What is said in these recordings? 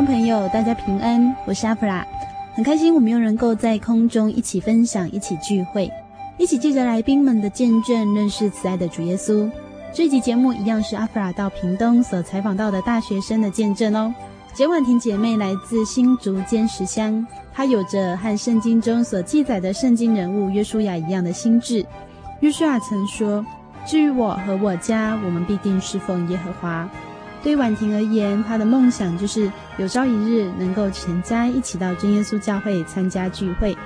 众朋友，大家平安，我是阿弗拉，很开心我们又能够在空中一起分享，一起聚会，一起借着来宾们的见证，认识慈爱的主耶稣。这一集节目一样是阿弗拉到屏东所采访到的大学生的见证哦。简婉婷姐妹来自新竹尖石乡，她有着和圣经中所记载的圣经人物约书亚一样的心智。约书亚曾说：“至于我和我家，我们必定侍奉耶和华。”对婉婷而言，她的梦想就是有朝一日能够全家一起到真耶稣教会参加聚会。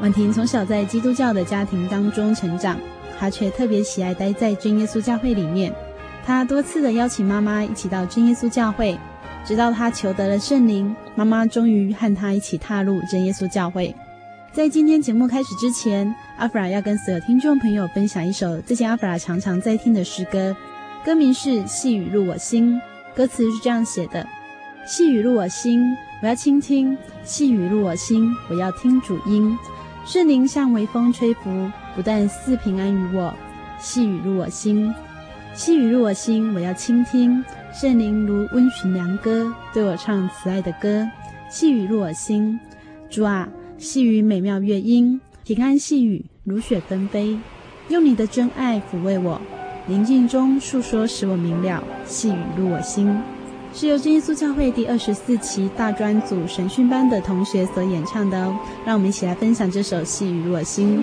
婉婷从小在基督教的家庭当中成长，她却特别喜爱待在真耶稣教会里面。她多次的邀请妈妈一起到真耶稣教会，直到她求得了圣灵，妈妈终于和她一起踏入真耶稣教会。在今天节目开始之前，阿弗拉要跟所有听众朋友分享一首最近阿弗拉常常在听的诗歌，歌名是《细雨入我心》。歌词是这样写的：细雨入我心，我要倾听；细雨入我心，我要听主音。圣灵像微风吹拂，不但赐平安于我。细雨入我心，细雨入我心，我要倾听。圣灵如温驯良歌，对我唱慈爱的歌。细雨入我心，主啊，细雨美妙乐音，平安细雨如雪纷飞，用你的真爱抚慰我。宁静中诉说，使我明了，细雨入我心，是由真耶稣教会第二十四期大专组神训班的同学所演唱的哦。让我们一起来分享这首《细雨入我心》。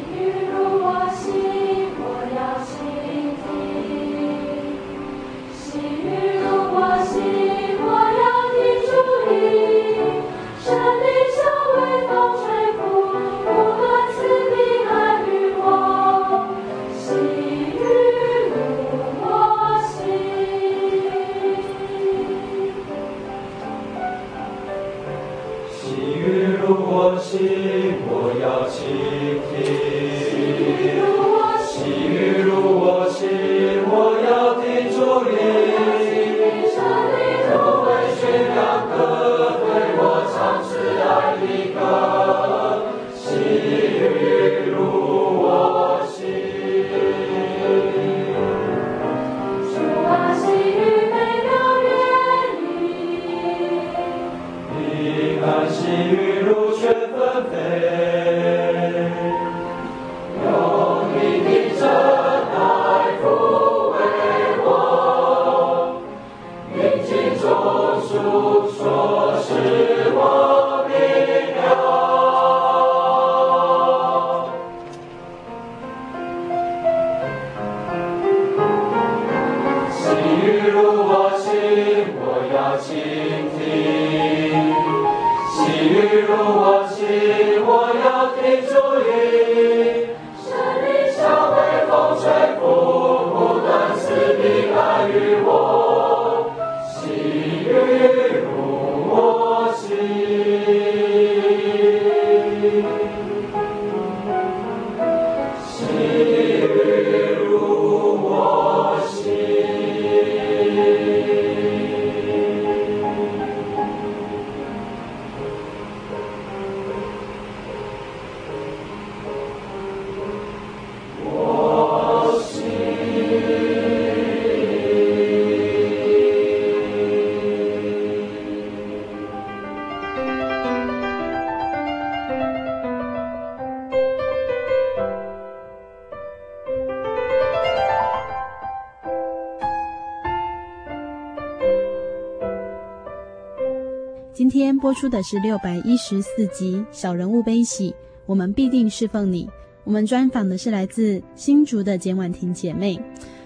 播出的是六百一十四集《小人物悲喜》，我们必定侍奉你。我们专访的是来自新竹的简婉婷姐妹，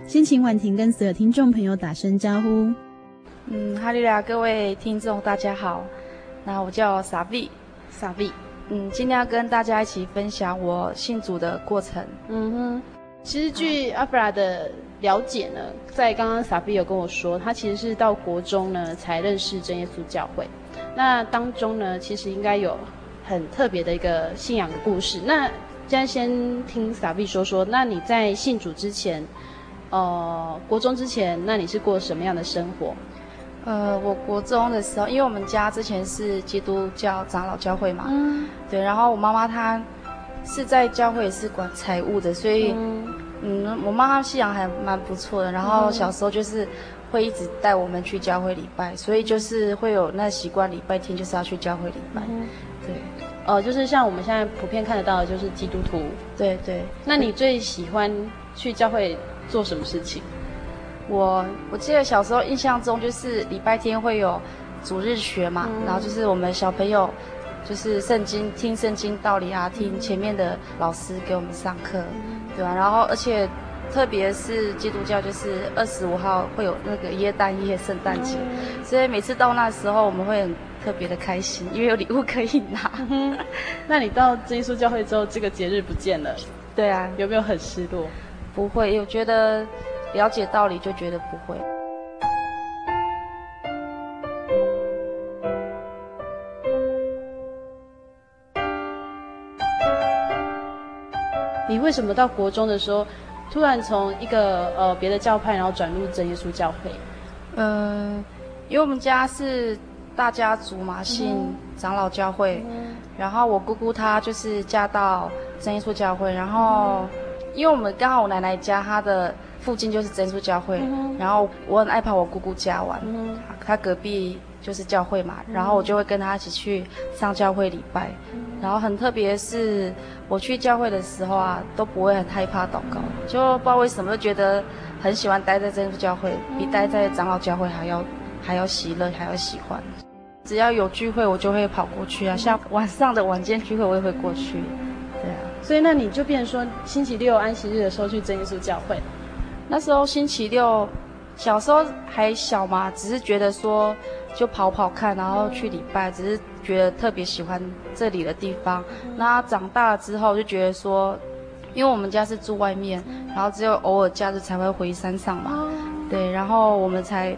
先请婉婷跟所有听众朋友打声招呼。嗯，哈利啦，各位听众大家好，那我叫傻 V，傻 V。嗯，今天要跟大家一起分享我信主的过程。嗯哼，其实据阿弗拉的了解呢，在刚刚傻 V 有跟我说，他其实是到国中呢才认识真耶稣教会。那当中呢，其实应该有很特别的一个信仰的故事。那现在先听傻 V 说说，那你在信主之前，呃，国中之前，那你是过什么样的生活？呃，我国中的时候，因为我们家之前是基督教长老教会嘛，嗯，对，然后我妈妈她是在教会是管财务的，所以，嗯，嗯我妈妈信仰还蛮不错的。然后小时候就是会一直带我们去教会礼拜，所以就是会有那习惯，礼拜天就是要去教会礼拜，嗯，对。呃，就是像我们现在普遍看得到的，就是基督徒。对对。那你最喜欢去教会做什么事情？我我记得小时候印象中，就是礼拜天会有主日学嘛，嗯、然后就是我们小朋友就是圣经听圣经道理啊，听前面的老师给我们上课，嗯、对吧、啊？然后而且特别是基督教，就是二十五号会有那个耶诞夜圣诞节，嗯、所以每次到那时候我们会很。特别的开心，因为有礼物可以拿。那你到真耶稣教会之后，这个节日不见了，对啊，有没有很失落？不会，我觉得了解道理就觉得不会。你为什么到国中的时候，突然从一个呃别的教派，然后转入真耶稣教会？嗯、呃，因为我们家是。大家族嘛，信长老教会，嗯、然后我姑姑她就是嫁到真耶稣教会，然后、嗯、因为我们刚好我奶奶家她的附近就是真耶稣教会，嗯、然后我很爱跑我姑姑家玩，嗯、她隔壁就是教会嘛，然后我就会跟她一起去上教会礼拜，嗯、然后很特别是我去教会的时候啊，都不会很害怕祷告，就不知道为什么就觉得很喜欢待在真耶稣教会，比待在长老教会还要还要喜乐，还要喜欢。只要有聚会，我就会跑过去啊。像晚上的晚间聚会，我也会过去。对啊，所以那你就变成说，星期六安息日的时候去真耶稣教会。那时候星期六，小时候还小嘛，只是觉得说就跑跑看，然后去礼拜，只是觉得特别喜欢这里的地方。那长大了之后就觉得说，因为我们家是住外面，然后只有偶尔假日才会回山上嘛。对，然后我们才。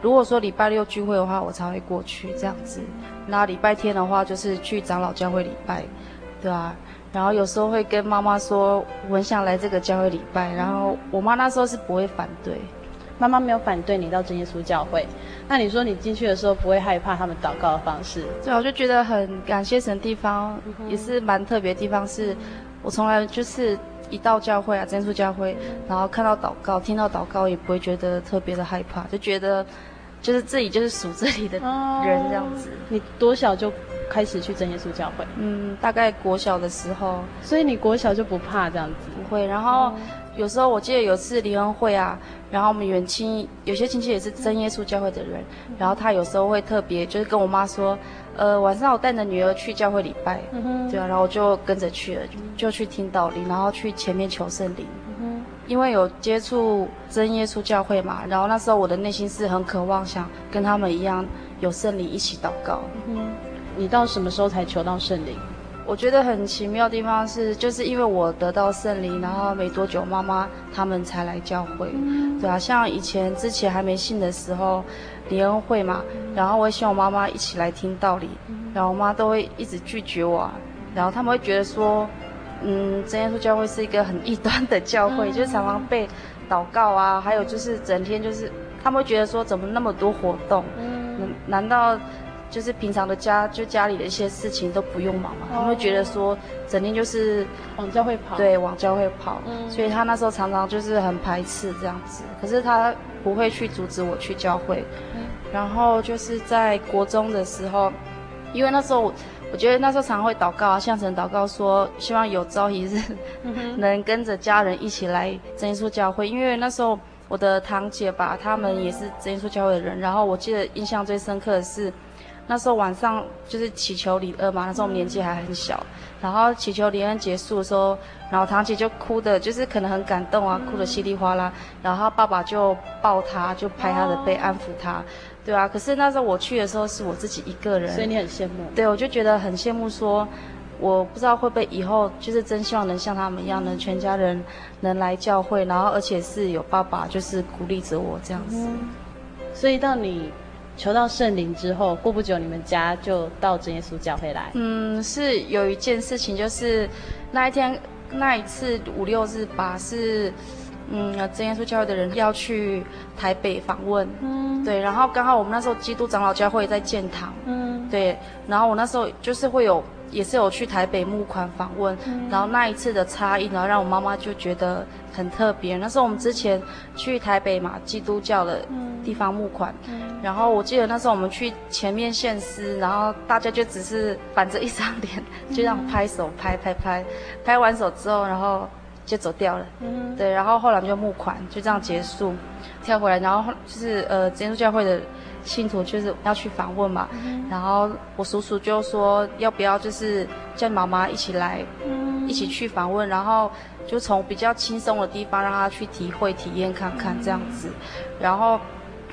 如果说礼拜六聚会的话，我才会过去这样子。那礼拜天的话，就是去长老教会礼拜，对啊。然后有时候会跟妈妈说，我很想来这个教会礼拜。然后我妈那时候是不会反对，妈妈没有反对你到真耶稣教会。那你说你进去的时候不会害怕他们祷告的方式？对，我就觉得很感谢神的地方，也是蛮特别的地方是，是我从来就是一到教会啊，真耶稣教会，然后看到祷告，听到祷告，也不会觉得特别的害怕，就觉得。就是自己就是属这里的人这样子。哦。你多小就开始去真耶稣教会？嗯，大概国小的时候。所以你国小就不怕这样子？不会。然后有时候我记得有次联欢会啊，然后我们远亲有些亲戚也是真耶稣教会的人，然后他有时候会特别就是跟我妈说，呃，晚上我带着女儿去教会礼拜，对啊，然后我就跟着去了，就去听道理，然后去前面求圣灵。因为有接触真耶稣教会嘛，然后那时候我的内心是很渴望，想跟他们一样有圣灵一起祷告。嗯，你到什么时候才求到圣灵？我觉得很奇妙的地方是，就是因为我得到圣灵，然后没多久妈妈他们才来教会。嗯，对啊，像以前之前还没信的时候，联恩会嘛，然后我也希望我妈妈一起来听道理，然后我妈都会一直拒绝我，啊然后他们会觉得说。嗯，真耶稣教会是一个很异端的教会，嗯、就是常常被祷告啊，还有就是整天就是他们会觉得说怎么那么多活动？嗯，难道就是平常的家就家里的一些事情都不用忙嘛？哦、他们会觉得说整天就是往教会跑，对，往教会跑。嗯，所以他那时候常常就是很排斥这样子，可是他不会去阻止我去教会。嗯，然后就是在国中的时候，因为那时候。我觉得那时候常常会祷告啊，向神祷告说，希望有朝一日 能跟着家人一起来真耶稣教会。因为那时候我的堂姐吧，他们也是真耶稣教会的人。然后我记得印象最深刻的是，那时候晚上就是祈求李恩嘛，那时候我们年纪还很小，然后祈求李恩结束的时候，然后堂姐就哭的，就是可能很感动啊，哭的稀里哗啦，然后爸爸就抱她，就拍她的背安抚她，对啊。可是那时候我去的时候是我自己一个人，所以你很羡慕。对，我就觉得很羡慕说。我不知道会不会以后就是真希望能像他们一样，能全家人能来教会，然后而且是有爸爸就是鼓励着我这样子。嗯、所以到你求到圣灵之后，过不久你们家就到真耶稣教会来。嗯，是有一件事情，就是那一天那一次五六日吧，是嗯真耶稣教会的人要去台北访问。嗯，对，然后刚好我们那时候基督长老教会在建堂。嗯，对，然后我那时候就是会有。也是有去台北募款访问，嗯、然后那一次的差异，然后让我妈妈就觉得很特别。那时候我们之前去台北嘛，基督教的地方募款，嗯、然后我记得那时候我们去前面献诗，然后大家就只是板着一张脸，就这样拍手拍拍拍，拍完手之后，然后就走掉了。嗯，对，然后后来我们就募款，就这样结束，跳回来，然后就是呃，基督教会的。信徒就是要去访问嘛，嗯、然后我叔叔就说要不要就是叫妈妈一起来，嗯、一起去访问，然后就从比较轻松的地方让他去体会体验看看这样子，然后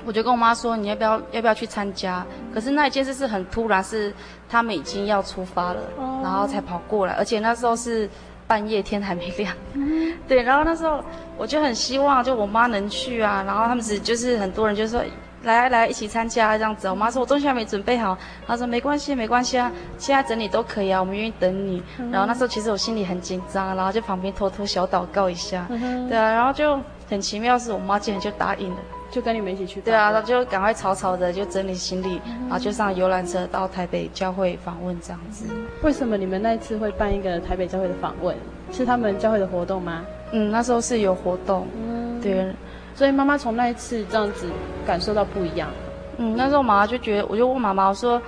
我就跟我妈说你要不要要不要去参加？可是那一件事是很突然，是他们已经要出发了，哦、然后才跑过来，而且那时候是半夜天还没亮，嗯、对，然后那时候我就很希望就我妈能去啊，然后他们只就是很多人就说。来来，一起参加这样子。我妈说，我东西还没准备好。她说没关系，没关系啊，现在整理都可以啊，我们愿意等你。嗯、然后那时候其实我心里很紧张，然后就旁边偷偷小祷告一下。嗯、对啊，然后就很奇妙，是我妈竟然就答应了，就跟你们一起去。对啊，她就赶快草草的就整理行李，嗯、然后就上游览车到台北教会访问这样子。为什么你们那一次会办一个台北教会的访问？是他们教会的活动吗？嗯，那时候是有活动。嗯，对。所以妈妈从那一次这样子感受到不一样。嗯，那时候妈妈就觉得，我就问妈妈，我说，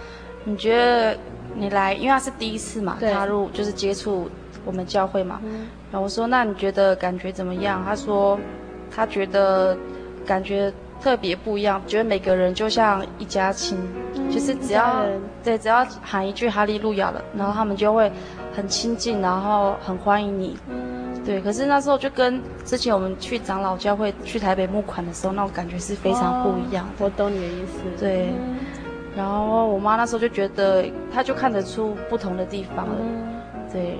你觉得你来，因为她是第一次嘛，踏入就是接触我们教会嘛。嗯。然后我说，那你觉得感觉怎么样？她说，她觉得感觉特别不一样，觉得每个人就像一家亲，嗯、就是只要对，只要喊一句哈利路亚了，然后他们就会很亲近，然后很欢迎你。嗯。对，可是那时候就跟之前我们去长老教会去台北募款的时候，那种感觉是非常不一样的。我懂你的意思。对，嗯、然后我妈那时候就觉得，她就看得出不同的地方了。嗯、对，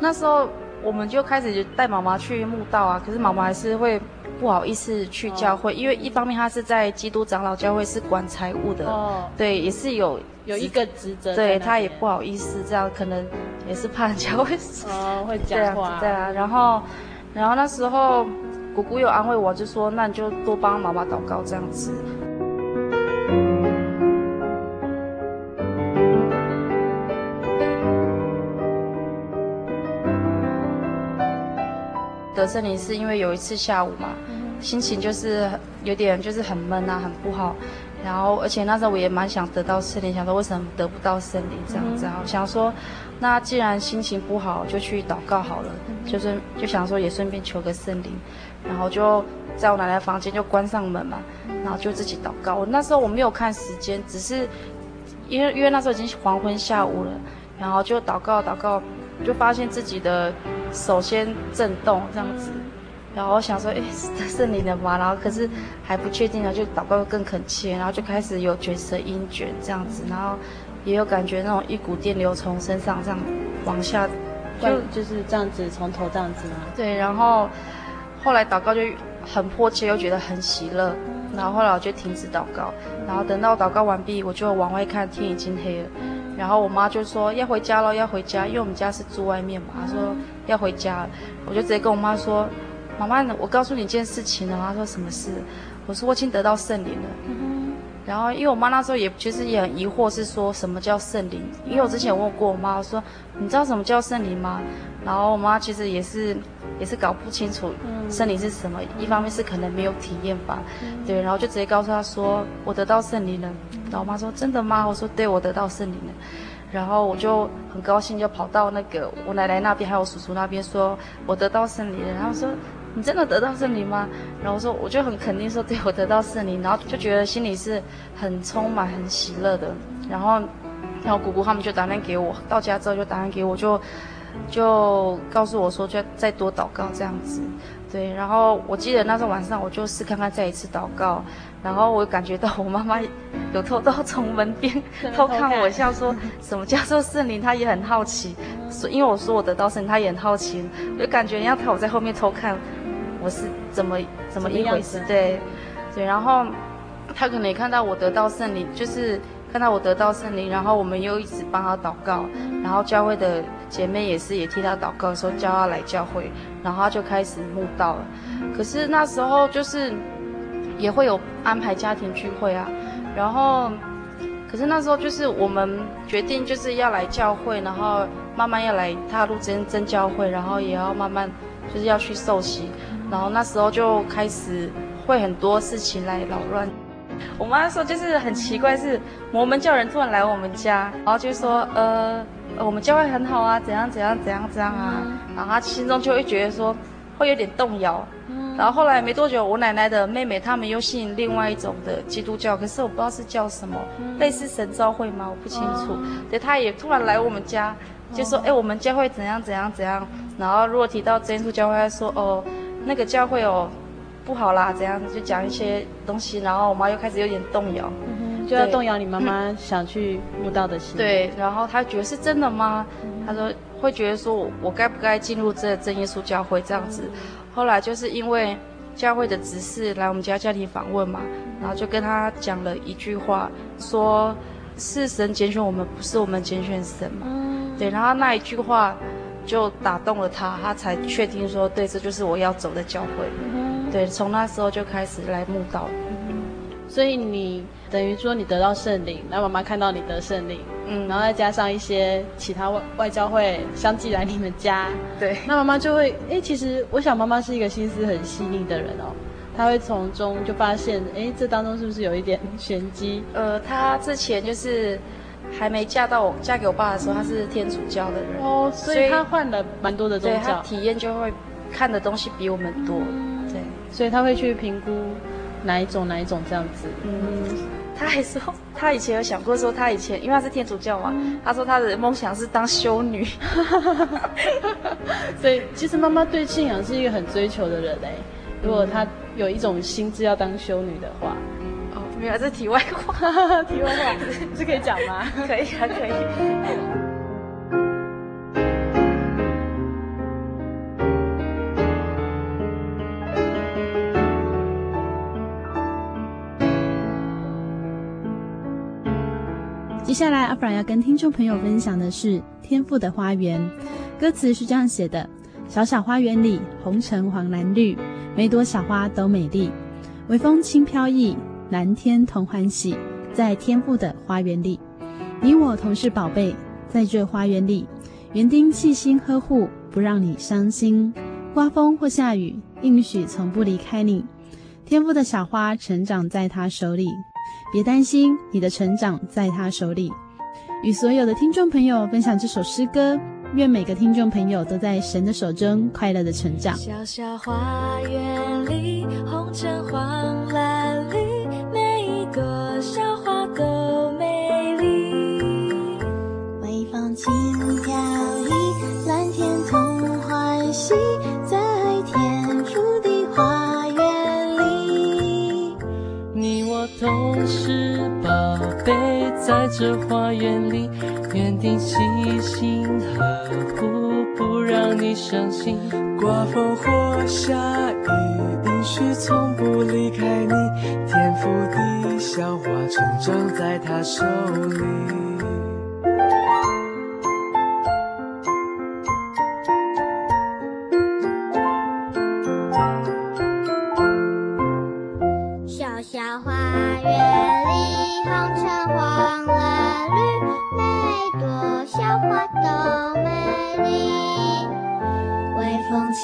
那时候我们就开始就带妈妈去墓道啊，可是妈妈还是会不好意思去教会，哦、因为一方面他是在基督长老教会是管财务的，哦、对，也是有有一个职责，对，他也不好意思这样可能。也是怕人家会 哦，会讲话，对啊，然后，然后那时候姑姑又安慰我，就说那你就多帮妈妈祷告这样子。得圣灵是因为有一次下午嘛，心情就是有点就是很闷啊，很不好。然后，而且那时候我也蛮想得到圣灵，想说为什么得不到圣灵这样子啊？我想说。那既然心情不好，就去祷告好了。就是就想说也顺便求个圣灵，然后就在我奶奶房间就关上门嘛，然后就自己祷告。我那时候我没有看时间，只是因为因为那时候已经是黄昏下午了，然后就祷告祷告，就发现自己的手先震动这样子，然后我想说，哎，是你的吗？然后可是还不确定呢，就祷告更恳切，然后就开始有卷舌音卷这样子，然后。也有感觉那种一股电流从身上这样往下，就就是这样子从头这样子吗？对，然后后来祷告就很迫切，又觉得很喜乐，然后后来我就停止祷告，然后等到祷告完毕，我就往外看，天已经黑了，然后我妈就说要回家咯，要回家，因为我们家是住外面嘛，她说要回家，我就直接跟我妈说，妈妈，我告诉你一件事情然后，她说什么事？我说我已经得到圣灵了。然后，因为我妈那时候也其实也很疑惑，是说什么叫圣灵？因为我之前问过我妈，我说你知道什么叫圣灵吗？然后我妈其实也是也是搞不清楚圣灵是什么。一方面是可能没有体验吧，对。然后就直接告诉她说我得到圣灵了。然后我妈说真的吗？我说对，我得到圣灵了。然后我就很高兴，就跑到那个我奶奶那边还有我叔叔那边，说我得到圣灵了。然后说。你真的得到圣灵吗？然后说，我就很肯定说，对，我得到圣灵，然后就觉得心里是很充满、很喜乐的。然后然后姑姑他们就打电给我，到家之后就打电给我，就就告诉我说，就再多祷告这样子。对，然后我记得那时候晚上我就试看看再一次祷告，然后我感觉到我妈妈有偷偷从门边 偷看我，像说什么叫做圣灵，她也很好奇，所以因为我说我得到圣灵，她也很好奇，我就感觉要看我在后面偷看我是怎么怎么一回事，对，对，然后他可能也看到我得到圣灵，就是看到我得到圣灵，然后我们又一直帮他祷告，然后教会的姐妹也是也替他祷告，说叫他来教会。然后他就开始慕道了，可是那时候就是也会有安排家庭聚会啊，然后可是那时候就是我们决定就是要来教会，然后慢慢要来踏入真真教会，然后也要慢慢就是要去受洗，然后那时候就开始会很多事情来扰乱。我妈说就是很奇怪，是摩门教人突然来我们家，然后就说呃。我们教会很好啊，怎样怎样怎样怎样啊，嗯、然后她心中就会觉得说，会有点动摇。嗯、然后后来没多久，我奶奶的妹妹他们又信另外一种的基督教，可是我不知道是叫什么，嗯、类似神召会吗？我不清楚。对、哦，他也突然来我们家，就说，哎、哦，我们教会怎样怎样怎样。然后如果提到真耶稣教会，他说，哦，那个教会哦，不好啦，怎样就讲一些东西。然后我妈又开始有点动摇。嗯就要动摇你妈妈想去慕道的心。对，然后她觉得是真的吗？她说会觉得说我，我该不该进入这真耶稣教会这样子？后来就是因为教会的执事来我们家家庭访问嘛，然后就跟他讲了一句话，说是神拣选我们，不是我们拣选神嘛。对，然后那一句话就打动了他，他才确定说，对，这就是我要走的教会。对，从那时候就开始来慕道。所以你等于说你得到圣灵，那妈妈看到你得圣灵，嗯，然后再加上一些其他外外教会相继来你们家，对，那妈妈就会，哎，其实我想妈妈是一个心思很细腻的人哦，她会从中就发现，哎，这当中是不是有一点玄机？呃，她之前就是还没嫁到我嫁给我爸的时候，他是天主教的人哦，所以他换了蛮多的宗教，体验就会看的东西比我们多，嗯、对，所以他会去评估。哪一种哪一种这样子？嗯，他还说他以前有想过说他以前，因为他是天主教嘛，嗯、他说他的梦想是当修女。所以其实妈妈对信仰是一个很追求的人嘞。如果他有一种心智要当修女的话，哦，没有，这是题外话。题外话是，是可以讲吗？可以，啊可以。接下来，阿弗拉要跟听众朋友分享的是《天赋的花园》，歌词是这样写的：小小花园里，红橙黄蓝绿，每朵小花都美丽。微风轻飘逸，蓝天同欢喜，在天父的花园里，你我同是宝贝，在这花园里，园丁细心呵护，不让你伤心。刮风或下雨，应许从不离开你。天父的小花成长在他手里。别担心，你的成长在他手里。与所有的听众朋友分享这首诗歌，愿每个听众朋友都在神的手中快乐的成长。小小花园里，红橙黄在这花园里，园丁细心呵护，不让你伤心。刮风或下雨，应许从不离开你。天赋地小花，成长在他手里。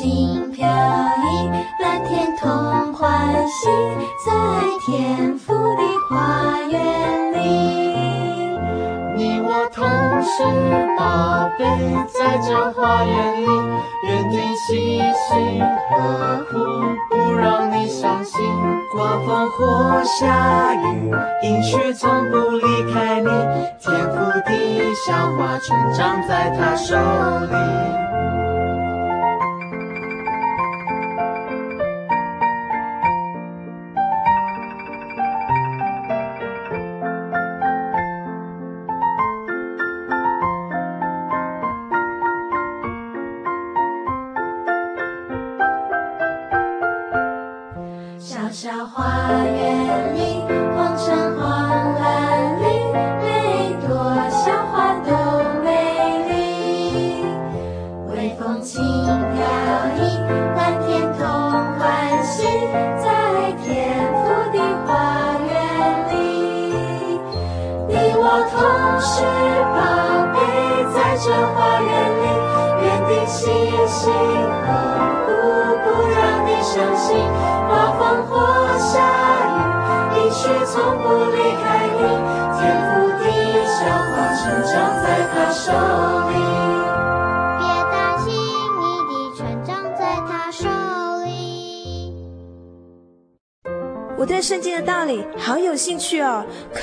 轻飘逸，蓝天同欢喜，在天父的花园里，你我同是宝贝，在这花园里，愿你细心呵护，不让你伤心。刮风或下雨，阴雪从不离开你，天赋的小花成长在他手里。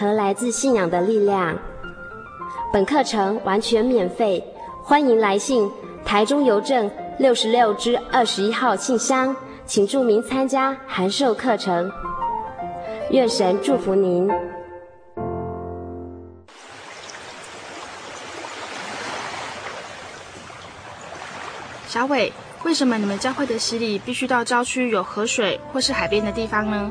和来自信仰的力量。本课程完全免费，欢迎来信台中邮政六十六支二十一号信箱，请注明参加函授课程。愿神祝福您。小伟，为什么你们教会的洗礼必须到郊区有河水或是海边的地方呢？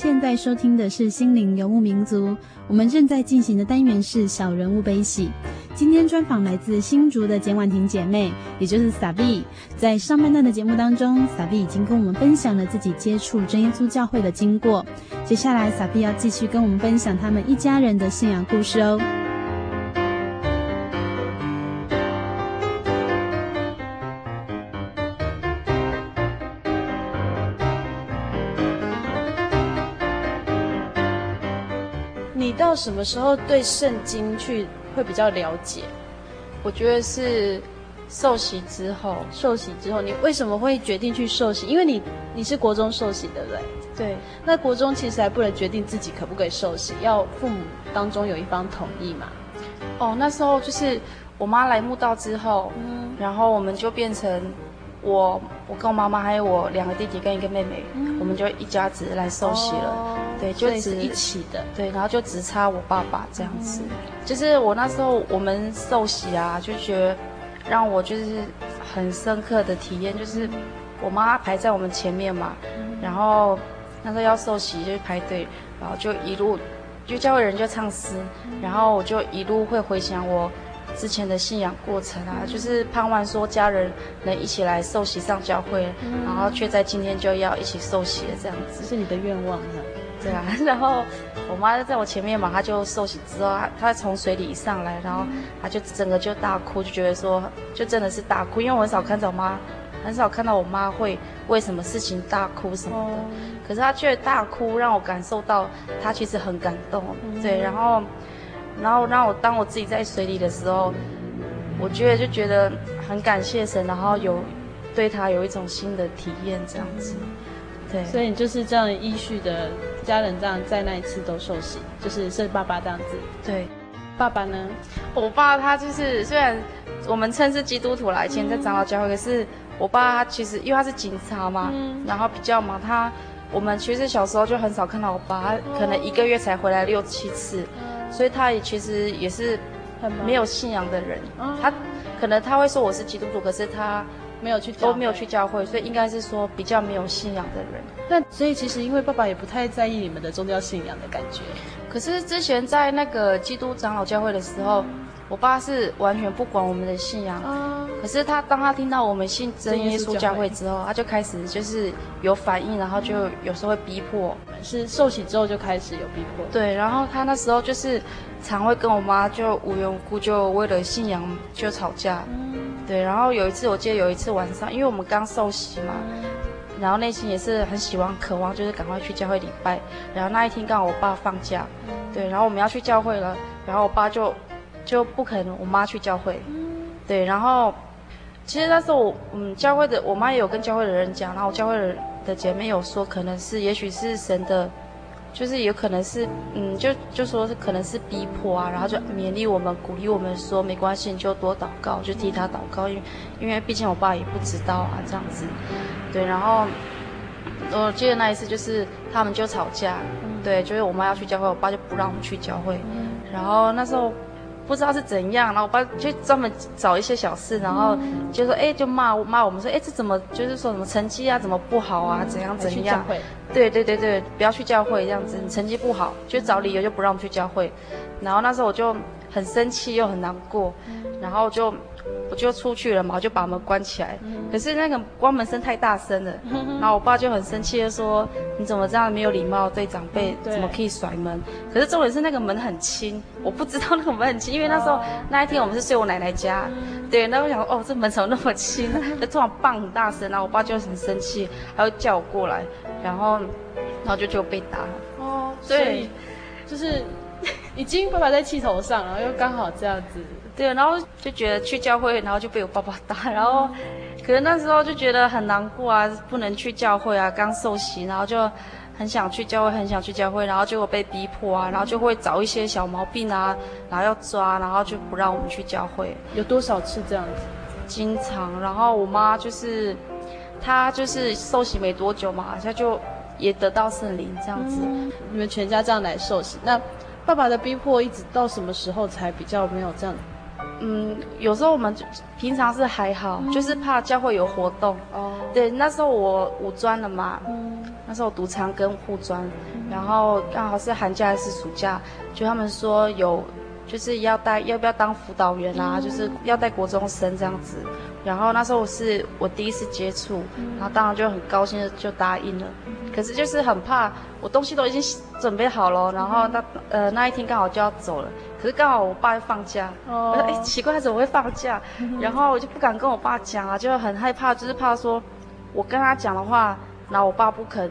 现在收听的是《心灵游牧民族》，我们正在进行的单元是“小人物悲喜”。今天专访来自新竹的简婉婷姐妹，也就是撒碧。在上半段的节目当中，撒碧已经跟我们分享了自己接触真耶稣教会的经过。接下来，撒碧要继续跟我们分享他们一家人的信仰故事哦。到什么时候对圣经去？会比较了解，我觉得是受洗之后。受洗之后，你为什么会决定去受洗？因为你你是国中受洗，对不对？对。那国中其实还不能决定自己可不可以受洗，要父母当中有一方同意嘛。哦，那时候就是我妈来墓道之后，嗯，然后我们就变成我我跟我妈妈还有我两个弟弟跟一个妹妹，嗯，我们就一家子来受洗了。哦对，就只一起的，对，然后就只差我爸爸这样子。嗯、就是我那时候我们受洗啊，就觉得让我就是很深刻的体验，就是我妈排在我们前面嘛，嗯、然后那时候要受洗就排队，然后就一路就教会人就唱诗，嗯、然后我就一路会回想我之前的信仰过程啊，嗯、就是盼望说家人能一起来受洗上教会，嗯、然后却在今天就要一起受洗了这样子，是你的愿望呢？对啊，然后我妈在我前面嘛，她就受洗之后，她她从水里一上来，然后她就整个就大哭，就觉得说，就真的是大哭，因为我很少看到我妈，很少看到我妈会为什么事情大哭什么的，可是她却大哭，让我感受到她其实很感动，对，然后，然后让我当我自己在水里的时候，我觉得就觉得很感谢神，然后有对她有一种新的体验这样子。对，所以你就是这样依序的家人这样在那一次都受洗，就是是爸爸这样子。对，爸爸呢？我爸他就是虽然我们称是基督徒来，以前在长老教会，可是我爸他其实因为他是警察嘛，嗯、然后比较忙，他我们其实小时候就很少看到我爸，他可能一个月才回来六七次，嗯、所以他也其实也是很没有信仰的人。嗯、他可能他会说我是基督徒，可是他。没有去都没有去教会，所以应该是说比较没有信仰的人。那所以其实因为爸爸也不太在意你们的宗教信仰的感觉。可是之前在那个基督长老教会的时候，我爸是完全不管我们的信仰。啊。可是他当他听到我们信真耶稣教会之后，他就开始就是有反应，然后就有时候会逼迫。是受洗之后就开始有逼迫。对，然后他那时候就是常会跟我妈就无缘无故就为了信仰就吵架。嗯。对，然后有一次，我记得有一次晚上，因为我们刚受洗嘛，然后内心也是很喜欢、渴望，就是赶快去教会礼拜。然后那一天刚好我爸放假，对，然后我们要去教会了，然后我爸就就不肯我妈去教会，对，然后其实那时候我嗯，教会的我妈也有跟教会的人讲，然后教会的的姐妹有说，可能是也许是神的。就是有可能是，嗯，就就说是可能是逼迫啊，然后就勉励我们，鼓励我们说没关系，你就多祷告，就替他祷告，因为因为毕竟我爸也不知道啊，这样子，对，然后我记得那一次就是他们就吵架，对，就是我妈要去教会，我爸就不让我们去教会，然后那时候。不知道是怎样，然后我爸就专门找一些小事，然后就说，哎，就骂骂我们说，哎，这怎么就是说什么成绩啊，怎么不好啊，怎样怎样？对对对对，不要去教会这样子，你成绩不好，就找理由就不让我们去教会。然后那时候我就很生气又很难过，然后就。我就出去了嘛，我就把门关起来。可是那个关门声太大声了，然后我爸就很生气的说：“你怎么这样没有礼貌对长辈？怎么可以甩门？”可是重点是那个门很轻，我不知道那个门很轻，因为那时候那一天我们是睡我奶奶家。对，那我想说，哦，这门怎么那么轻呢？就突然棒很大声，然后我爸就很生气，他就叫我过来，然后然后就就被打。哦，所以就是已经爸爸在气头上，然后又刚好这样子。对，然后就觉得去教会，然后就被我爸爸打，然后可能那时候就觉得很难过啊，不能去教会啊，刚受洗，然后就很想去教会，很想去教会，然后结果被逼迫啊，然后就会找一些小毛病啊，然后要抓，然后就不让我们去教会。有多少次这样子？经常，然后我妈就是，她就是受洗没多久嘛，她就也得到圣灵这样子。嗯，你们全家这样来受洗，那爸爸的逼迫一直到什么时候才比较没有这样？嗯，有时候我们平常是还好，嗯、就是怕教会有活动。哦，对，那时候我五专了嘛，嗯，那时候读长跟护专，然后刚好是寒假还是暑假，就他们说有就是要带要不要当辅导员啊，就是要带国中生这样子。然后那时候我是我第一次接触，然后当然就很高兴的就答应了。可是就是很怕，我东西都已经准备好了，然后那呃那一天刚好就要走了，可是刚好我爸放假，哦，哎奇怪怎么会放假？然后我就不敢跟我爸讲啊，就很害怕，就是怕说我跟他讲的话，然后我爸不肯，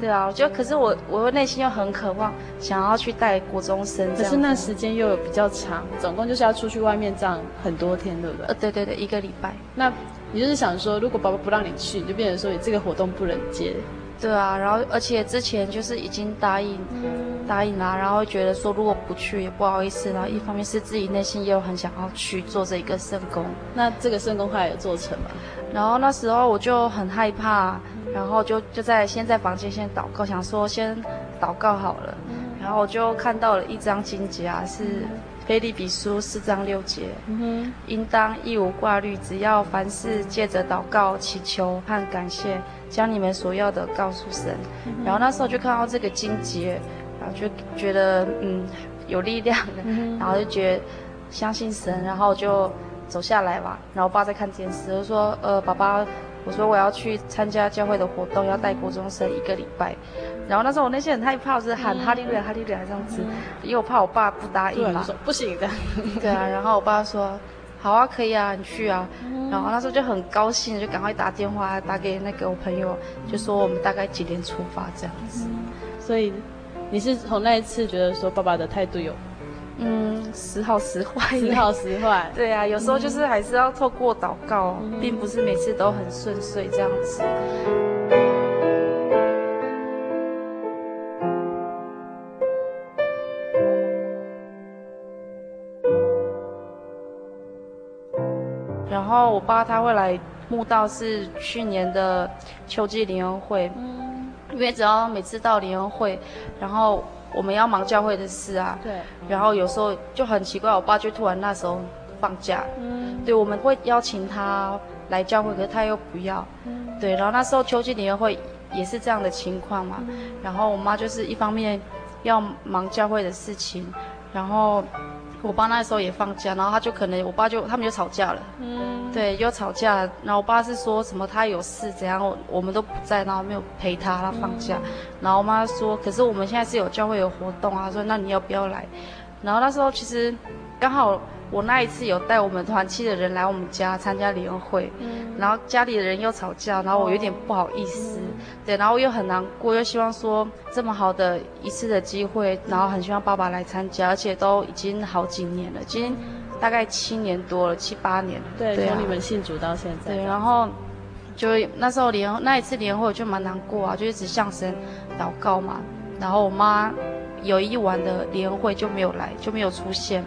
对啊，我觉得可是我我内心又很渴望想要去带国中生，可是那时间又有比较长，总共就是要出去外面这样很多天，对不对？呃对对对，一个礼拜。那你就是想说，如果爸爸不让你去，你就变成说你这个活动不能接。对啊，然后而且之前就是已经答应，嗯、答应啦，然后觉得说如果不去也不好意思，然后一方面是自己内心也有很想要去做这一个圣工，那这个圣工后来有做成吗？然后那时候我就很害怕，然后就就在先在房间先祷告，想说先祷告好了，然后我就看到了一张经节啊，是腓利比书四章六节，嗯哼，应当一无挂虑，只要凡事借着祷告、祈求和感谢。将你们所要的告诉神，然后那时候就看到这个经节，然后就觉得嗯有力量的，然后就觉得相信神，然后就走下来吧。然后我爸在看电视，就说呃爸爸，我说我要去参加教会的活动，要带国中生一个礼拜。然后那时候我内心很害怕，是喊哈利路亚哈利路亚这样子，因为我怕我爸不答应嘛，不行的。对啊，然后我爸说。好啊，可以啊，你去啊。嗯、然后那时候就很高兴，就赶快打电话打给那个我朋友，就说我们大概几点出发这样子。嗯、所以你是从那一次觉得说爸爸的态度有，嗯，时好时坏，时好时坏。对啊，有时候就是还是要透过祷告，嗯、并不是每次都很顺遂这样子。后我爸他会来慕道，是去年的秋季联欢会，嗯，因为只要每次到联欢会，然后我们要忙教会的事啊，对，然后有时候就很奇怪，我爸就突然那时候放假，嗯，对，我们会邀请他来教会，可是他又不要，嗯，对，然后那时候秋季联欢会也是这样的情况嘛，嗯，然后我妈就是一方面要忙教会的事情，然后。我爸那时候也放假，然后他就可能，我爸就他们就吵架了，嗯，对，又吵架，然后我爸是说什么他有事怎样，我们都不在，然后没有陪他，他放假，嗯、然后我妈说，可是我们现在是有教会有活动啊，说那你要不要来？然后那时候其实刚好。我那一次有带我们团契的人来我们家参加联会，嗯，然后家里的人又吵架，然后我有点不好意思，嗯，对，然后我又很难过，又希望说这么好的一次的机会，然后很希望爸爸来参加，而且都已经好几年了，今天大概七年多了，七八年了，对，从你们信主到现在，对，然后就那时候联那一次联会我就蛮难过啊，就一直向神祷告嘛，然后我妈有一晚的联会就没有来，就没有出现。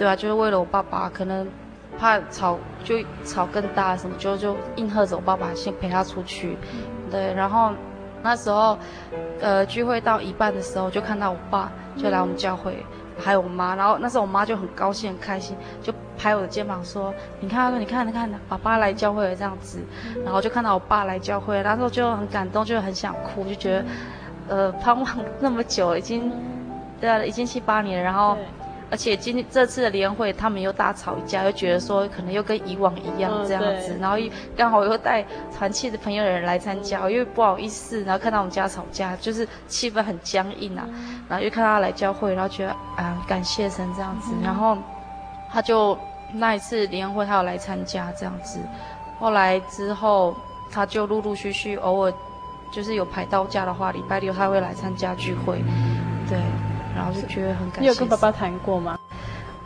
对啊，就是为了我爸爸，可能怕吵就吵更大什么，就就应和着我爸爸先陪他出去。对，然后那时候，呃，聚会到一半的时候，就看到我爸就来我们教会，还有我妈。然后那时候我妈就很高兴很开心，就拍我的肩膀说：“你看，你看，你看，爸爸来教会了这样子。”然后就看到我爸来教会，那时候就很感动，就很想哭，就觉得，呃，盼望那么久，已经，对啊，已经七八年了，然后。而且今这次的联会，他们又大吵一架，又觉得说可能又跟以往一样这样子，嗯、然后又刚好又带团契的朋友的人来参加，因为不好意思，然后看到我们家吵架，就是气氛很僵硬啊，嗯、然后又看他来教会，然后觉得啊感谢神这样子，嗯、然后他就那一次联会他有来参加这样子，后来之后他就陆陆续续偶尔就是有排到假的话，礼拜六他会来参加聚会，对。然后就觉得很感谢。你有跟爸爸谈过吗？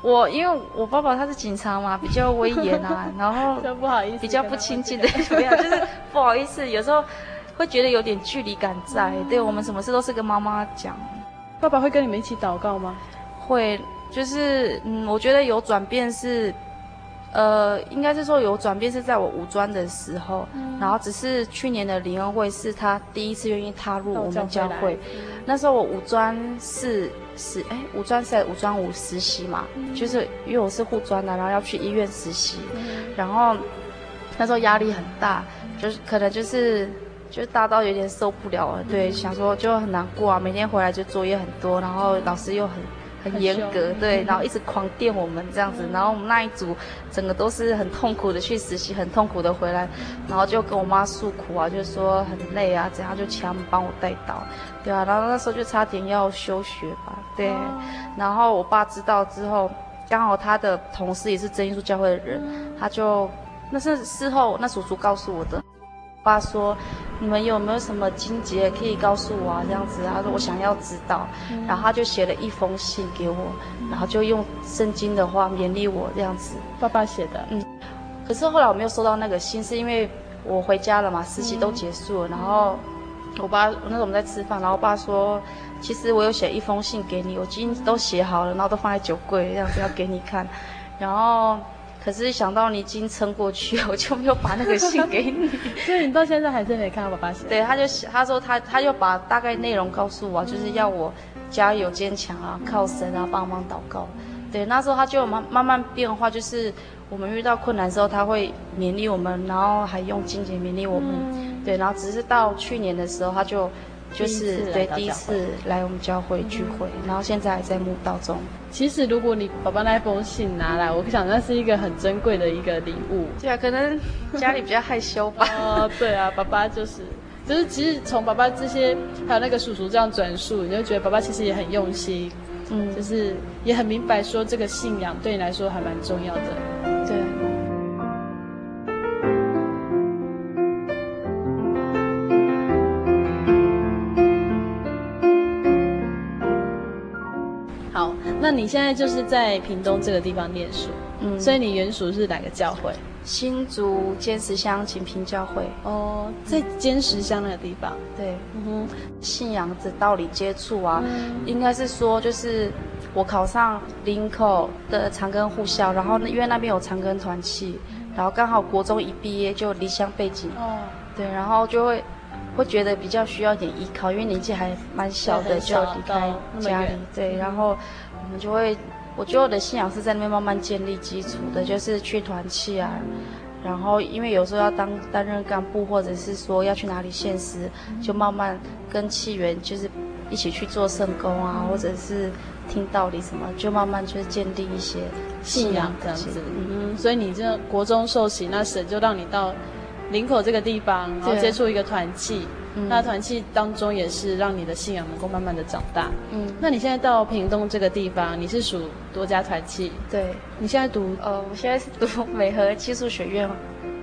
我因为我爸爸他是警察嘛，比较威严啊，然后不好意思，比较不亲近的，没有就是不好意思，有时候会觉得有点距离感在。嗯、对我们什么事都是跟妈妈讲。爸爸会跟你们一起祷告吗？会，就是嗯，我觉得有转变是。呃，应该是说有转变是在我五专的时候，嗯、然后只是去年的联欢会是他第一次愿意踏入我们教会。嗯、那时候我五专是实哎，五专是五专五实习嘛，嗯、就是因为我是护专的，然后要去医院实习，嗯、然后那时候压力很大，就是可能就是就大到有点受不了了，对，想说就很难过啊，每天回来就作业很多，然后老师又很很严格，对，然后一直狂电我们这样子，然后我们那一组整个都是很痛苦的去实习，很痛苦的回来，然后就跟我妈诉苦啊，就说很累啊，怎样就请他们帮我带导，对啊，然后那时候就差点要休学吧，对，然后我爸知道之后，刚好他的同事也是真耶稣教会的人，他就那是事后那叔叔告诉我的。爸说：“你们有没有什么经节可以告诉我啊？这样子，他说我想要知道，嗯、然后他就写了一封信给我，嗯、然后就用圣经的话勉励我这样子。爸爸写的，嗯。可是后来我没有收到那个信，是因为我回家了嘛，实习都结束了。嗯、然后我爸那时候我们在吃饭，然后我爸说，其实我有写一封信给你，我今天都写好了，然后都放在酒柜这样子要给你看，然后。”可是想到你已经撑过去，我就没有把那个信给你。所以你到现在还是没看到爸爸写。对，他就他说他他就把大概内容告诉我，就是要我加油坚强啊，靠神啊，帮忙祷告。对，那时候他就慢慢慢变化，就是我们遇到困难的时候，他会勉励我们，然后还用金钱勉励我们。嗯、对，然后只是到去年的时候，他就。就是对第一次来我们教会聚会，嗯、然后现在还在墓道中。其实如果你爸爸那封信拿来，我想那是一个很珍贵的一个礼物。对啊，可能家里比较害羞吧。哦，对啊，爸爸就是，就是其实从爸爸这些还有那个叔叔这样转述，你就觉得爸爸其实也很用心，嗯，就是也很明白说这个信仰对你来说还蛮重要的。你现在就是在屏东这个地方念书，嗯，所以你原属是哪个教会？新竹坚石乡锦屏教会。哦，在坚石乡那个地方。对，嗯哼，信仰的道理接触啊，嗯、应该是说就是我考上林口的长庚护校，然后因为那边有长庚团契，然后刚好国中一毕业就离乡背景。哦，对，然后就会会觉得比较需要一点依靠，因为年纪还蛮小的，小就离开家里。对，然后。我们就会，我觉得我的信仰是在那边慢慢建立基础的，就是去团契啊，然后因为有时候要当担任干部，或者是说要去哪里献诗，就慢慢跟契员就是一起去做圣工啊，或者是听道理什么，就慢慢就是建立一些信仰这样子。嗯，所以你这国中受洗，那神就让你到林口这个地方，然后接触一个团契。嗯、那团契当中也是让你的信仰能够慢慢的长大。嗯，那你现在到屏东这个地方，你是属多家团契？对，你现在读呃，我现在是读美和技术学院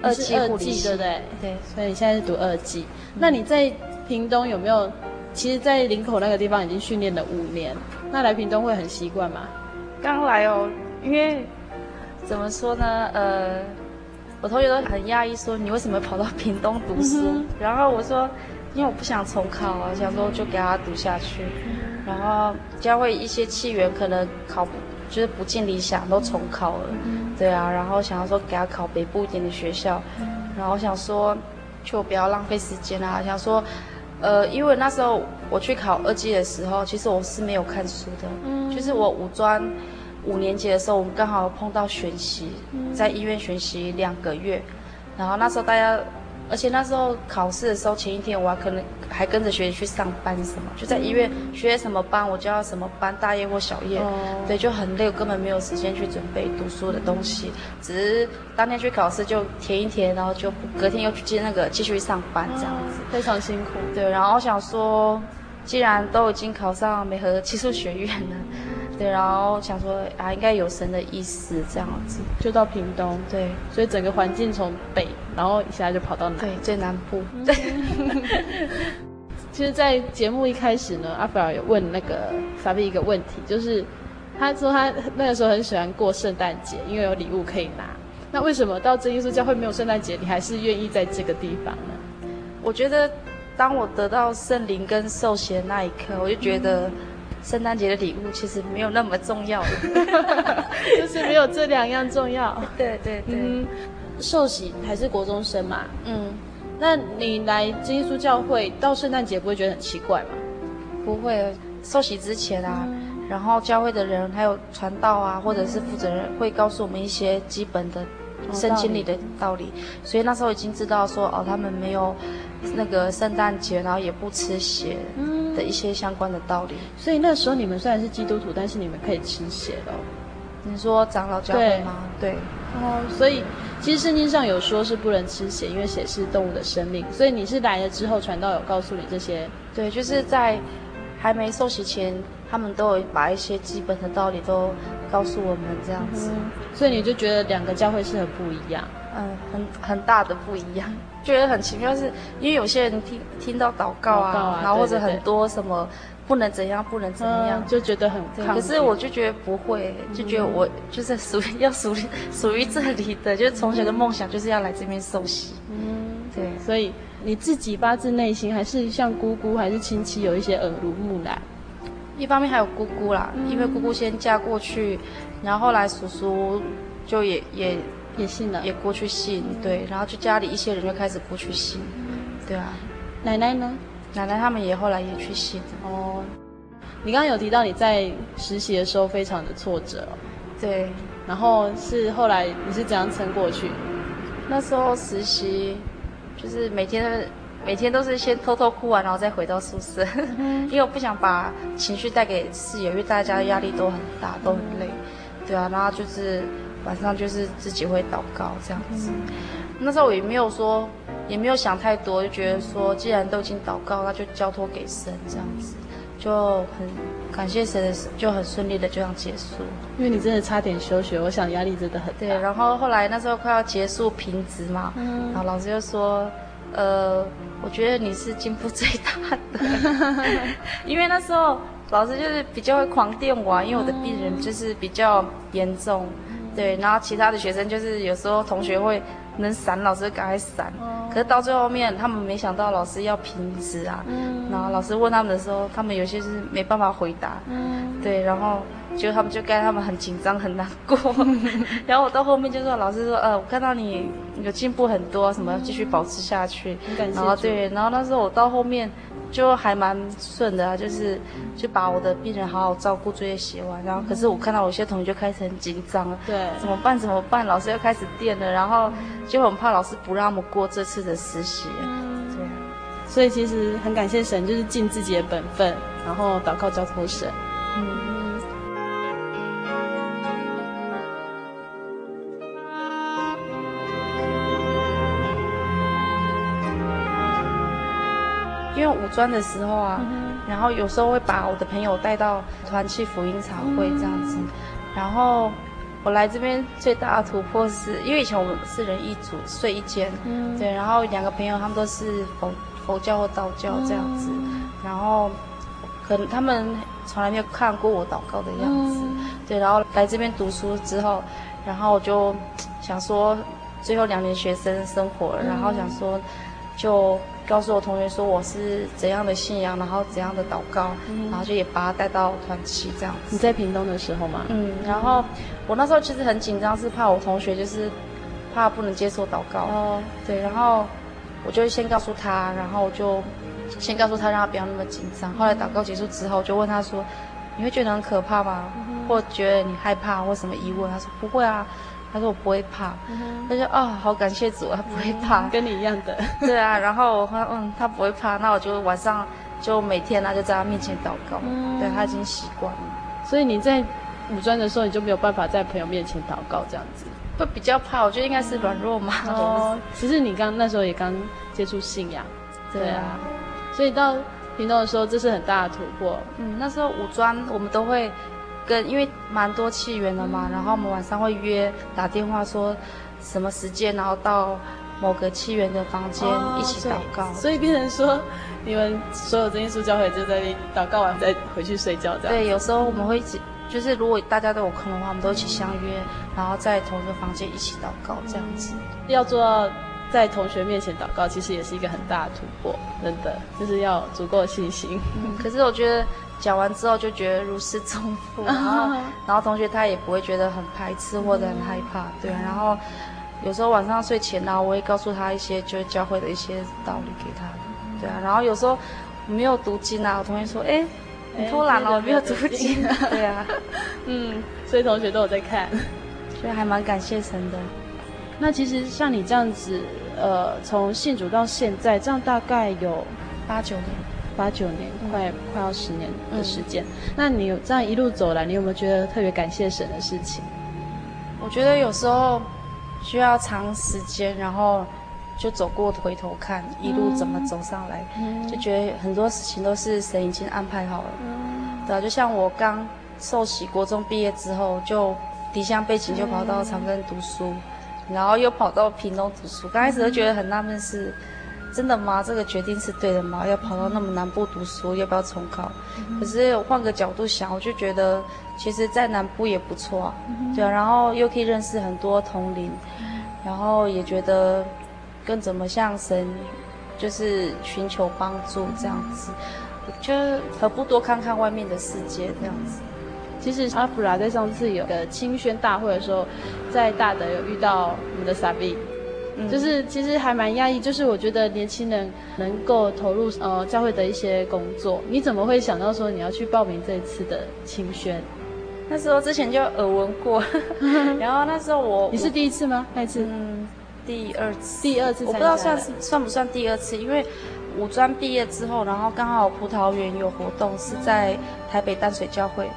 二技护理系，对不对？对，所以你现在是读二技。嗯、那你在屏东有没有？其实，在林口那个地方已经训练了五年，那来屏东会很习惯吗？刚来哦，因为怎么说呢？呃，我同学都很讶异，说你为什么跑到屏东读书？嗯、然后我说。因为我不想重考啊，想说就给他读下去，然后教会一些气源可能考就是不尽理想都重考了，对啊，然后想要说给他考北部一点的学校，然后想说就不要浪费时间啊，想说，呃，因为那时候我去考二技的时候，其实我是没有看书的，嗯就是我五专五年级的时候，我们刚好碰到选习，在医院选习两个月，然后那时候大家。而且那时候考试的时候，前一天我还可能还跟着学姐去上班什么，就在医院学什么班，我就要什么班，大夜或小夜，哦、对，就很累，我根本没有时间去准备读书的东西，只是当天去考试就填一填，然后就隔天又去接那个继续上班这样子，非常辛苦。对，然后我想说，既然都已经考上美和技术学院了。对，然后想说啊，应该有神的意思这样子，就到屏东。对，所以整个环境从北，然后一下就跑到南，对，最南部。对。其实，在节目一开始呢，阿菲尔有问那个法比一个问题，就是他说他那个时候很喜欢过圣诞节，因为有礼物可以拿。那为什么到真耶稣教会没有圣诞节，你还是愿意在这个地方呢？我觉得，当我得到圣灵跟受洗的那一刻，我就觉得。嗯圣诞节的礼物其实没有那么重要，就是没有这两样重要。对对对，嗯，受洗还是国中生嘛，嗯，那你来基督教会到圣诞节不会觉得很奇怪吗？不会，受洗之前啊，嗯、然后教会的人还有传道啊，或者是负责人会告诉我们一些基本的圣经里的道理，所以那时候已经知道说哦，他们没有。那个圣诞节，然后也不吃血的一些相关的道理。嗯、所以那时候你们虽然是基督徒，但是你们可以吃血的。你说长老教会吗？对。对哦，所以其实圣经上有说是不能吃血，因为血是动物的生命。所以你是来了之后，传道有告诉你这些？对，就是在还没受洗前，他们都有把一些基本的道理都告诉我们这样子。嗯、所以你就觉得两个教会是很不一样？嗯，很很大的不一样。觉得很奇妙，是因为有些人听听到祷告啊，啊然后或者很多什么。不能怎样，不能怎样，嗯、就觉得很。可是我就觉得不会，就觉得我就是属于要属于属于这里的，就是从小的梦想就是要来这边受洗。嗯，对。所以你自己发自内心，还是像姑姑还是亲戚有一些耳濡目染？一方面还有姑姑啦，嗯、因为姑姑先嫁过去，然后后来叔叔就也也也信了，也过去信。对，然后就家里一些人就开始过去信。对啊，奶奶呢？奶奶他们也后来也去信哦。你刚刚有提到你在实习的时候非常的挫折，对。然后是后来你是怎样撑过去？那时候实习就是每天每天都是先偷偷哭完，然后再回到宿舍，嗯、因为我不想把情绪带给室友，因为大家压力都很大，都很累。对啊，然后就是晚上就是自己会祷告这样子。嗯、那时候我也没有说。也没有想太多，就觉得说，既然都已经祷告，那就交托给神，这样子就很感谢神的，就很顺利的就这样结束。因为你真的差点休学，我想压力真的很大。对，然后后来那时候快要结束评职嘛，嗯、然后老师就说，呃，我觉得你是进步最大的，因为那时候老师就是比较会狂电我，因为我的病人就是比较严重，对，然后其他的学生就是有时候同学会。能闪老师就赶快闪，哦、可是到最后面，他们没想到老师要评职啊，嗯、然后老师问他们的时候，他们有些是没办法回答，嗯、对，然后就他们就该他们很紧张很难过，嗯、然后我到后面就说老师说，呃，我看到你有进步很多，什么要继续保持下去，嗯、然后对，然后那时候我到后面。就还蛮顺的啊，就是就把我的病人好好照顾，作业写完，然后可是我看到有些同学就开始很紧张了，对，怎么办？怎么办？老师又开始电了，然后就很怕老师不让我们过这次的实习，嗯，对，所以其实很感谢神，就是尽自己的本分，然后祷告交托神，专的时候啊，嗯、然后有时候会把我的朋友带到团契福音茶会这样子，嗯、然后我来这边最大的突破是因为以前我们四人一组睡一间，嗯、对，然后两个朋友他们都是佛佛教或道教这样子，嗯、然后可能他们从来没有看过我祷告的样子，嗯、对，然后来这边读书之后，然后我就想说最后两年学生生活然后想说就。告诉我同学说我是怎样的信仰，然后怎样的祷告，嗯、然后就也把他带到团契这样子。你在屏东的时候吗？嗯，然后我那时候其实很紧张，是怕我同学就是怕不能接受祷告。哦。对，然后我就先告诉他，然后就先告诉他，让他不要那么紧张。后来祷告结束之后，就问他说：“你会觉得很可怕吗？嗯、或觉得你害怕或什么疑问？”他说：“不会啊。”他说我不会怕，嗯、他说啊、哦，好感谢主，他不会怕，跟你一样的。对啊，然后我说嗯，他不会怕，那我就晚上就每天呢就在他面前祷告，嗯、对他已经习惯了。所以你在五专的时候，你就没有办法在朋友面前祷告这样子，会比较怕。我觉得应该是软弱嘛。哦，其实你刚那时候也刚接触信仰，对啊，所以到平东的时候，这是很大的突破。嗯，那时候五专我们都会。跟因为蛮多契员的嘛，然后我们晚上会约打电话说什么时间，然后到某个契员的房间一起祷告，哦，所，所以变成说你们所有真耶稣教会就在祷告完再回去睡觉这样。对，有时候我们会一起，就是如果大家都有空的话，我们都一起相约，然后在同一个房间一起祷告这样子。要做到在同学面前祷告，其实也是一个很大的突破，真的就是要足够的信心。嗯，可是我觉得。讲完之后就觉得如释重负，然后然后同学他也不会觉得很排斥或者很害怕，对。然后有时候晚上睡前呢，我会告诉他一些就是教会的一些道理给他，对啊。然后有时候没有读经啊，我同学说，哎，你偷懒了，没有读经，对啊，嗯，所以同学都有在看，所以还蛮感谢神的。那其实像你这样子，呃，从信主到现在，这样大概有八九年，八九年，快快要十年的时间。嗯、那你有这样一路走来，你有没有觉得特别感谢神的事情？我觉得有时候需要长时间，然后就走过回头看，一路怎么走上来，嗯、就觉得很多事情都是神已经安排好了。嗯、对啊，就像我刚受洗国中毕业之后，就离乡背井，就跑到长庚读书。嗯然后又跑到屏东读书，刚开始都觉得很纳闷，是真的吗？这个决定是对的吗？要跑到那么南部读书，要不要重考？可是换个角度想，我就觉得其实，在南部也不错啊，对啊。然后又可以认识很多同龄，然后也觉得更怎么向神，就是寻求帮助这样子，就何不多看看外面的世界这样子。其实阿普拉在上次有个清宣大会的时候，在大德有遇到我们的撒比，嗯、就是其实还蛮压抑。就是我觉得年轻人能够投入呃教会的一些工作，你怎么会想到说你要去报名这一次的青宣？那时候之前就耳闻过，然后那时候我你是第一次吗？那一次？嗯，第二次。第二次。我不知道算是算不算第二次，因为五专毕业之后，然后刚好葡萄园有活动是在台北淡水教会。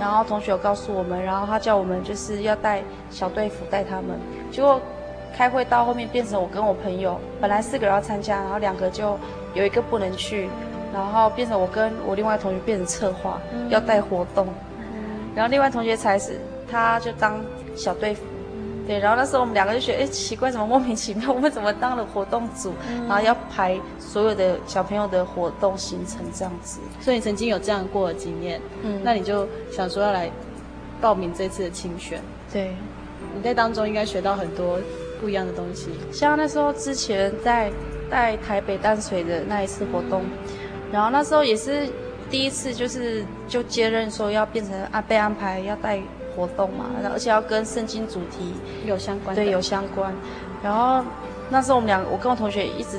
然后同学有告诉我们，然后他叫我们就是要带小队服带他们。结果开会到后面变成我跟我朋友，本来四个人要参加，然后两个就有一个不能去，然后变成我跟我另外同学变成策划，要带活动。然后另外同学才是他就当小队辅。对，然后那时候我们两个就觉得，哎，奇怪，怎么莫名其妙？我们怎么当了活动组，嗯、然后要排所有的小朋友的活动行程这样子？所以你曾经有这样过的经验，嗯，那你就想说要来报名这次的青选。对，你在当中应该学到很多不一样的东西。像那时候之前在带台北淡水的那一次活动，嗯、然后那时候也是第一次，就是就接任说要变成啊被安排要带。活动嘛，而且要跟圣经主题有相关，对，有相关。然后那时候我们两个，我跟我同学一直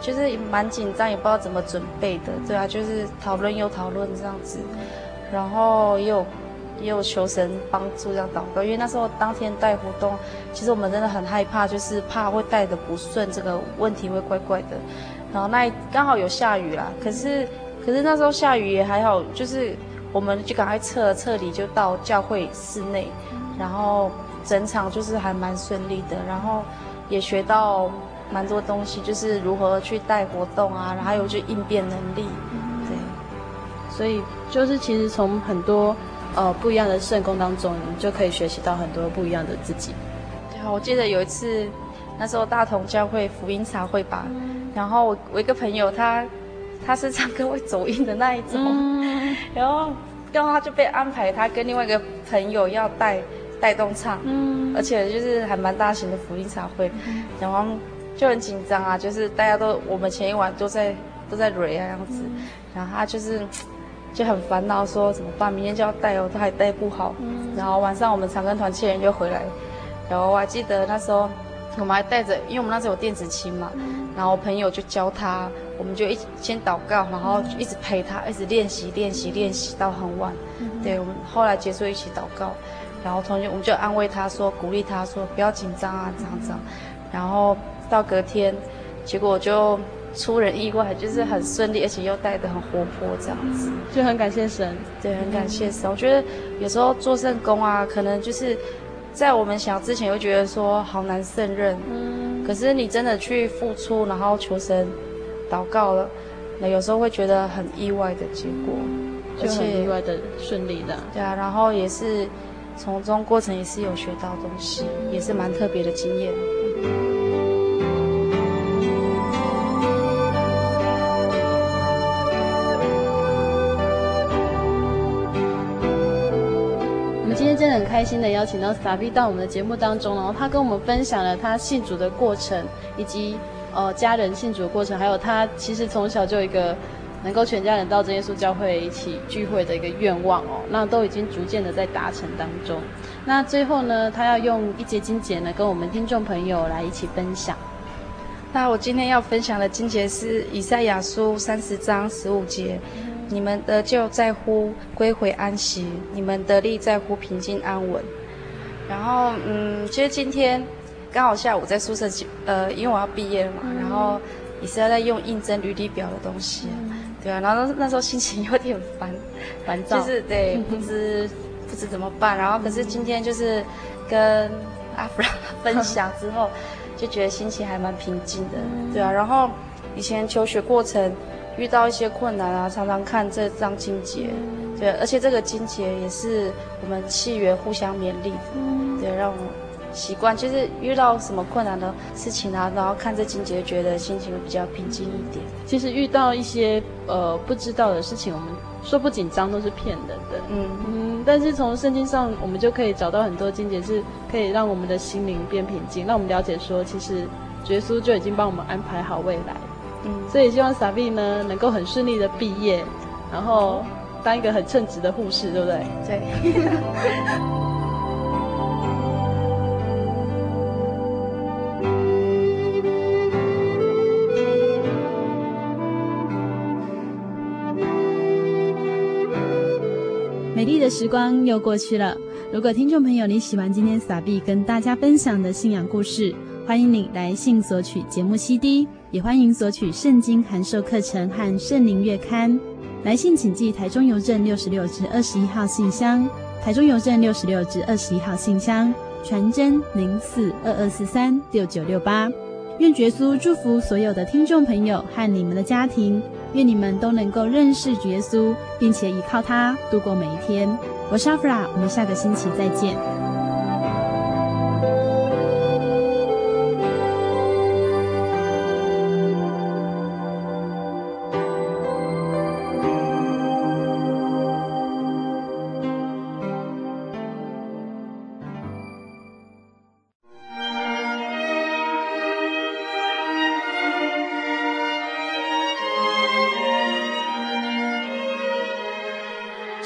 就是蛮紧张，也不知道怎么准备的。对啊，就是讨论又讨论这样子，然后也有也有求神帮助这样祷告。因为那时候当天带活动，其实我们真的很害怕，就是怕会带的不顺，这个问题会怪怪的。然后那刚好有下雨啦，可是可是那时候下雨也还好，就是。我们就赶快撤撤离，就到教会室内，然后整场就是还蛮顺利的，然后也学到蛮多东西，就是如何去带活动啊，然后还有就应变能力，对，所以就是其实从很多呃不一样的圣工当中，你就可以学习到很多不一样的自己。对啊，我记得有一次，那时候大同教会福音茶会吧，然后我我一个朋友他。他是唱歌会走音的那一种，嗯、然后然后他就被安排，他跟另外一个朋友要带带动唱，嗯、而且就是还蛮大型的福音茶会，嗯、然后就很紧张啊，就是大家都我们前一晚都在都在蕊啊样子，嗯、然后他就是就很烦恼说怎么办，明天就要带哦，他还带不好，嗯、然后晚上我们长庚团契人就回来，然后我还记得那时候我们还带着，因为我们那时候有电子琴嘛，嗯、然后我朋友就教他。我们就一先祷告，然后一直陪他，一直练习练习练习到很晚。嗯、对，我们后来结束一起祷告，然后同学我们就安慰他说，鼓励他说不要紧张啊，这样这样。然后到隔天，结果就出人意外，就是很顺利，而且又带得很活泼，这样子就很感谢神。对，很感谢神。嗯、我觉得有时候做圣工啊，可能就是在我们想之前，又觉得说好难胜任。嗯。可是你真的去付出，然后求神。祷告了，那有时候会觉得很意外的结果，就很意外的顺利的。对啊，然后也是从中过程也是有学到东西，也是蛮特别的经验。今天很开心的邀请到傻逼到我们的节目当中，然后他跟我们分享了他信主的过程以及。呃，家人信主的过程，还有他其实从小就有一个能够全家人到真耶稣教会一起聚会的一个愿望哦，那都已经逐渐的在达成当中。那最后呢，他要用一节经节呢，跟我们听众朋友来一起分享。那我今天要分享的经节是以赛亚书三十章十五节：你们得救在乎归回安息，你们得力在乎平静安稳。然后，嗯，其实今天。刚好下午在宿舍，呃，因为我要毕业了嘛，嗯、然后也是要在用应征履历表的东西，嗯、对啊，然后那时候心情有点烦，烦躁，就是对，不知不知怎么办。然后可是今天就是跟阿弗拉分享之后，就觉得心情还蛮平静的，嗯、对啊。然后以前求学过程遇到一些困难啊，常常看这张经节，对，而且这个经节也是我们契约互相勉励对，让我。习惯就是遇到什么困难的事情啊，然后看这经节，觉得心情会比较平静一点。其实遇到一些呃不知道的事情，我们说不紧张都是骗人的。嗯嗯，但是从圣经上，我们就可以找到很多经节，是可以让我们的心灵变平静，让我们了解说，其实耶稣就已经帮我们安排好未来。嗯，所以希望 Sabi 呢能够很顺利的毕业，然后当一个很称职的护士，对不对？对。美丽的时光又过去了。如果听众朋友你喜欢今天 Sabi 跟大家分享的信仰故事，欢迎你来信索取节目 CD，也欢迎索取圣经函授课程和圣灵月刊。来信请寄台中邮政六十六至二十一号信箱，台中邮政六十六至二十一号信箱，传真零四二二四三六九六八。愿耶稣祝福所有的听众朋友和你们的家庭。愿你们都能够认识耶稣，并且依靠他度过每一天。我是阿弗拉，我们下个星期再见。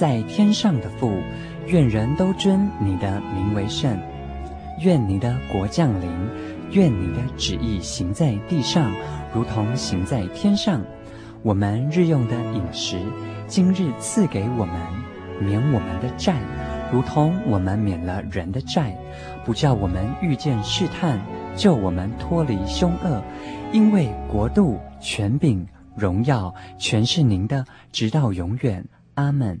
在天上的父，愿人都尊你的名为圣。愿你的国降临，愿你的旨意行在地上，如同行在天上。我们日用的饮食，今日赐给我们，免我们的债，如同我们免了人的债，不叫我们遇见试探，救我们脱离凶恶。因为国度、权柄、荣耀，全是您的，直到永远。阿门。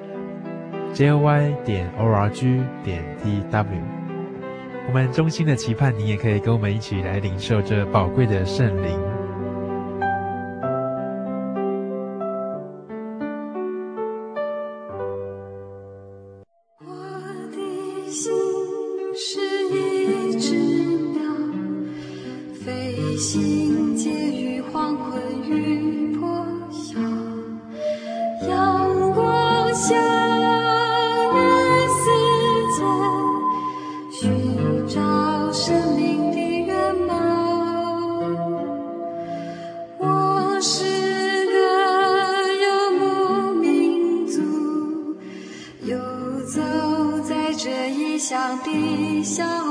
jy 点 org 点 tw。我们衷心的期盼，你也可以跟我们一起来领受这宝贵的圣灵。生命的原貌。我是个游牧民族，游走在这异乡的小路。